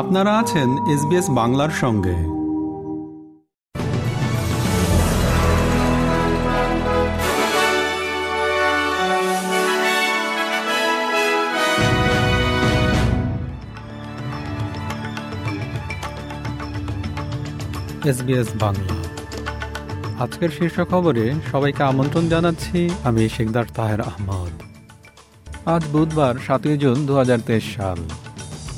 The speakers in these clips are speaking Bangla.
আপনারা আছেন এসবিএস বাংলার সঙ্গে। এসবিএস বাংলা। আজকের শীর্ষ খবরে সবাইকে আমন্ত্রণ জানাচ্ছি আমি শেখদার তাহের আহমদ। আজ বুধবার সাতই জুন দু হাজার তেইশ সাল।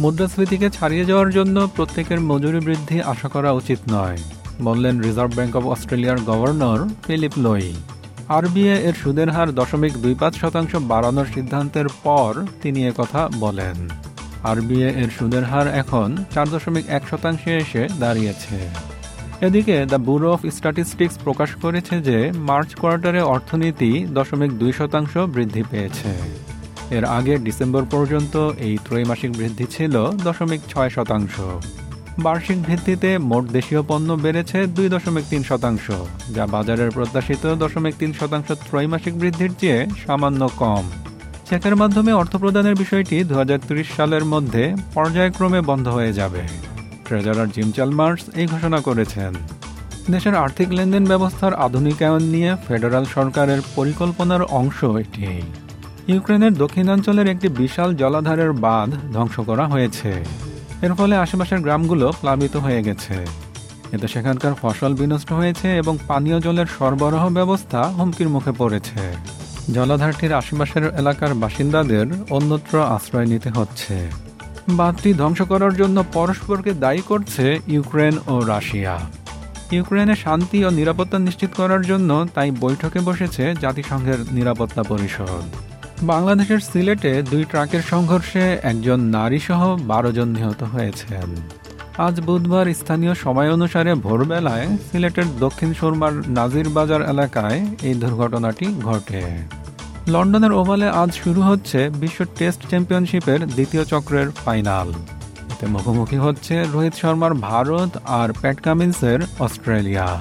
মুদ্রাস্ফীতিকে ছাড়িয়ে যাওয়ার জন্য প্রত্যেকের মজুরি বৃদ্ধি আশা করা উচিত নয়, বললেন রিজার্ভ ব্যাংক অব অস্ট্রেলিয়ার গভর্নর ফিলিপ লোই। আরবিআই এর সুদের হার দশমিক দুই পাঁচ শতাংশ বাড়ানোর সিদ্ধান্তের পর তিনি কথা বলেন। আরবিআই এর সুদের হার এখন চার দশমিক এক শতাংশে এসে দাঁড়িয়েছে। এদিকে দ্য ব্যুরো অফ স্ট্যাটিস্টিক্স প্রকাশ করেছে যে, মার্চ কোয়ার্টারে অর্থনীতি দশমিক দুই শতাংশ বৃদ্ধি পেয়েছে। এর আগে ডিসেম্বর পর্যন্ত এই ত্রৈমাসিক বৃদ্ধি ছিল দশমিক ছয় শতাংশ। বার্ষিক ভিত্তিতে মোট দেশীয় পণ্য বেড়েছে দুই দশমিক তিন শতাংশ, যা বাজারের প্রত্যাশিত দশমিক তিন শতাংশ ত্রৈমাসিক বৃদ্ধির চেয়ে সামান্য কম। চেকের মাধ্যমে অর্থ প্রদানের বিষয়টি দু হাজার ত্রিশ সালের মধ্যে পর্যায়ক্রমে বন্ধ হয়ে যাবে। ট্রেজারার জিম চালমার্স এই ঘোষণা করেছেন। দেশের আর্থিক লেনদেন ব্যবস্থার আধুনিকায়ন নিয়ে ফেডারাল সরকারের পরিকল্পনার অংশ এটি। ইউক্রেনের দক্ষিণাঞ্চলের একটি বিশাল জলাধারের বাঁধ ধ্বংস করা হয়েছে। এর ফলে আশেপাশের গ্রামগুলো প্লাবিত হয়ে গেছে। এতে সেখানকার ফসল বিনষ্ট হয়েছে এবং পানীয় জলের সরবরাহ ব্যবস্থা হুমকির মুখে পড়েছে। জলাধারটির আশেপাশের এলাকার বাসিন্দাদের অন্যত্র আশ্রয় নিতে হচ্ছে। বাঁধটি ধ্বংস করার জন্য পরস্পরকে দায়ী করছে ইউক্রেন ও রাশিয়া। ইউক্রেনে শান্তি ও নিরাপত্তা নিশ্চিত করার জন্য তাই বৈঠকে বসেছে জাতিসংঘের নিরাপত্তা পরিষদ। বাংলাদেশের সিলেটে দুই ট্রাকের সংঘর্ষে একজন নারীসহ বারো জন নিহত হয়েছেন আজ বুধবার স্থানীয় সময় অনুসারে ভোরবেলায় সিলেটের দক্ষিণ সুরমার নাজির বাজার এলাকায় এই দুর্ঘটনাটি ঘটে। লন্ডনের ওভালে আজ শুরু হচ্ছে বিশ্ব টেস্ট চ্যাম্পিয়নশিপের দ্বিতীয় চক্রের ফাইনাল। এতে মুখোমুখি হচ্ছে রোহিত শর্মার ভারত আর প্যাট কামিন্সের অস্ট্রেলিয়া।